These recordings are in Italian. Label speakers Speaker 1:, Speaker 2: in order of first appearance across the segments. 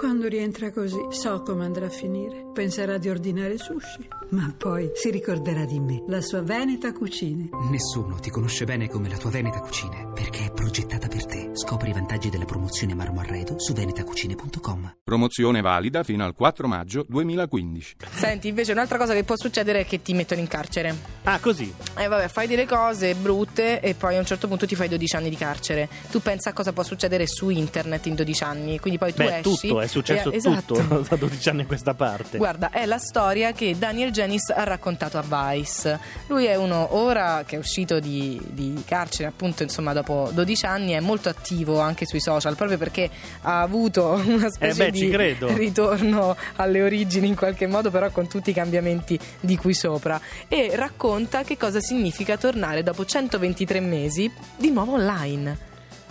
Speaker 1: Quando rientra così, so come andrà a finire. Penserà di ordinare sushi, ma poi si ricorderà di me, la sua Veneta Cucine.
Speaker 2: Nessuno ti conosce bene come la tua Veneta Cucine, perché è progettata per te. Scopri i vantaggi della promozione Marmo Arredo su venetacucine.com.
Speaker 3: Promozione valida fino al 4 maggio 2015.
Speaker 4: Senti, invece un'altra cosa che può succedere è che ti mettono in carcere.
Speaker 5: Ah, così.
Speaker 4: E vabbè, fai delle cose brutte e poi a un certo punto ti fai 12 anni di carcere. Tu pensa a cosa può succedere su internet in 12 anni, quindi poi tu
Speaker 5: Beh,
Speaker 4: esci.
Speaker 5: tutto, è successo
Speaker 4: e- esatto.
Speaker 5: tutto da 12 anni a questa parte.
Speaker 4: Guarda, è la storia che Daniel Jennings ha raccontato a Vice. Lui è uno ora che è uscito di, di carcere, appunto, insomma, dopo 12 anni, è molto attivo anche sui social, proprio perché ha avuto una specie
Speaker 5: Eh beh,
Speaker 4: di ritorno alle origini in qualche modo, però con tutti i cambiamenti di qui sopra. E racconta che cosa significa tornare dopo 123 mesi di nuovo online.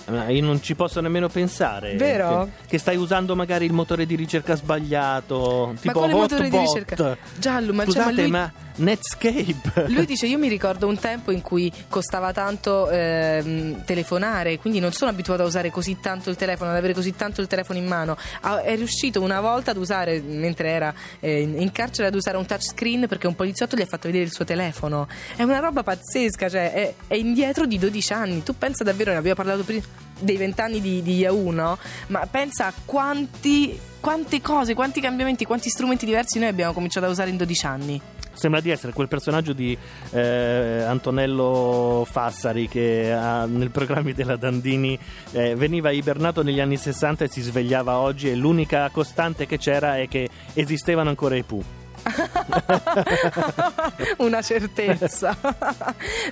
Speaker 5: Ma Io non ci posso nemmeno pensare.
Speaker 4: Vero?
Speaker 5: Che, che stai usando magari il motore di ricerca sbagliato. Tipo
Speaker 4: quale motore di
Speaker 5: Hotbot.
Speaker 4: ricerca? Giallo, ma, cioè,
Speaker 5: Scusate,
Speaker 4: ma lui-
Speaker 5: ma Netscape.
Speaker 4: Lui dice: Io mi ricordo un tempo in cui costava tanto ehm, telefonare, quindi non sono abituato a usare così tanto il telefono, ad avere così tanto il telefono in mano. Ha- è riuscito una volta ad usare, mentre era eh, in carcere, ad usare un touchscreen perché un poliziotto gli ha fatto vedere il suo telefono. È una roba pazzesca, cioè è, è indietro di 12 anni. Tu pensa davvero, ne abbiamo parlato prima dei 20 anni di, di Yahoo, no? Ma pensa a quanti. Quante cose, quanti cambiamenti, quanti strumenti diversi noi abbiamo cominciato a usare in 12 anni.
Speaker 5: Sembra di essere quel personaggio di eh, Antonello Fassari che ha, nel programma della Dandini eh, veniva ibernato negli anni 60 e si svegliava oggi e l'unica costante che c'era è che esistevano ancora i Pooh.
Speaker 4: una certezza.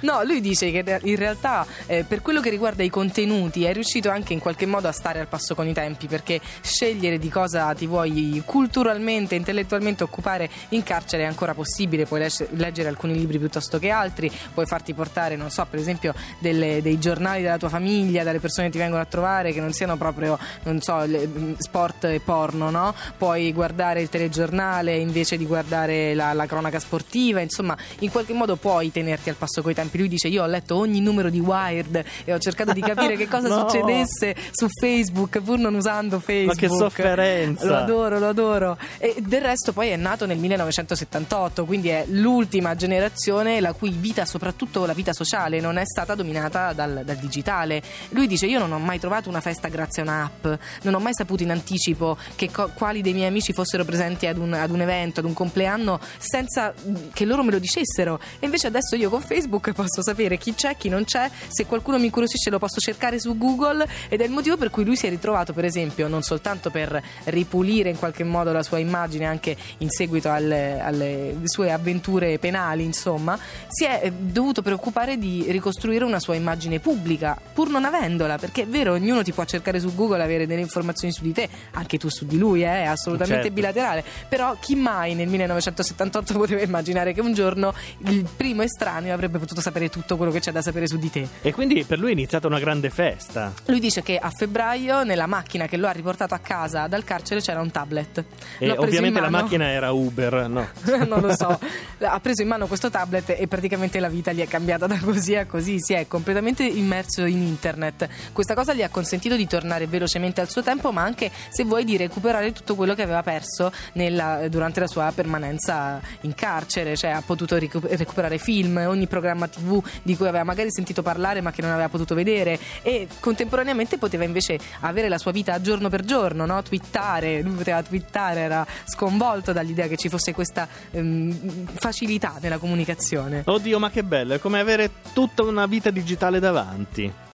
Speaker 4: no, lui dice che in realtà eh, per quello che riguarda i contenuti è riuscito anche in qualche modo a stare al passo con i tempi perché scegliere di cosa ti vuoi culturalmente, intellettualmente occupare in carcere è ancora possibile, puoi legge- leggere alcuni libri piuttosto che altri, puoi farti portare, non so, per esempio delle- dei giornali della tua famiglia, dalle persone che ti vengono a trovare che non siano proprio, non so, le- sport e porno, no? Puoi guardare il telegiornale invece di guardare la, la cronaca sportiva, insomma, in qualche modo puoi tenerti al passo coi tempi. Lui dice: Io ho letto ogni numero di Wired e ho cercato di capire che cosa
Speaker 5: No.
Speaker 4: succedesse su Facebook, pur non usando Facebook.
Speaker 5: che sofferenza.
Speaker 4: Lo adoro, lo adoro. E del resto, poi è nato nel 1978, quindi è l'ultima generazione la cui vita, soprattutto la vita sociale, non è stata dominata dal, dal digitale. Lui dice: Io non ho mai trovato una festa grazie a un'app, non ho mai saputo in anticipo che co- quali dei miei amici fossero presenti ad un, ad un evento, ad un compleanno, senza mm, che loro me lo dicessero. E invece adesso io con Facebook posso sapere chi c'è, chi non c'è, se qualcuno mi incuriosisce lo posso cercare su Google ed è il motivo per cui lui si è ritrovato, per esempio, non soltanto per ripulire in qualche modo la sua immagine anche in seguito alle, alle sue avventure penali, insomma, si è eh, dovuto preoccupare di ricostruire una sua immagine pubblica, pur non avendola, perché è vero, ognuno ti può cercare su Google avere delle informazioni su di te, anche tu su di lui, eh, è assolutamente
Speaker 5: Certo.
Speaker 4: bilaterale, però chi mai nel 1978 poteva immaginare che un giorno il primo estraneo avrebbe potuto sapere tutto quello che c'è da sapere su di te?
Speaker 5: E quindi per lui è iniziata una grande festa.
Speaker 4: Lui dice che a febbraio nella macchina che lo ha riportato a casa dal carcere c'era un tablet.
Speaker 5: E
Speaker 4: preso
Speaker 5: ovviamente la macchina era Uber, no?
Speaker 4: non lo so. Ha preso in mano questo tablet e praticamente la vita gli è cambiata da così a così. Si è completamente immerso in internet. Questa cosa gli ha consentito di tornare velocemente al suo tempo, ma anche, se vuoi, di recuperare tutto quello che aveva perso nella- durante la sua permanenza in carcere. Cioè, ha potuto ricu- recuperare film, ogni programma TV di cui aveva magari sentito parlare ma che non aveva potuto vedere. E contemporaneamente poteva invece avere la sua vita giorno per giorno, no? twittare. Lui poteva twittare, era sconvolto dall'idea che ci fosse questa ehm, facilità nella comunicazione.
Speaker 5: Oddio, ma che bello, è come avere tutta una vita digitale davanti.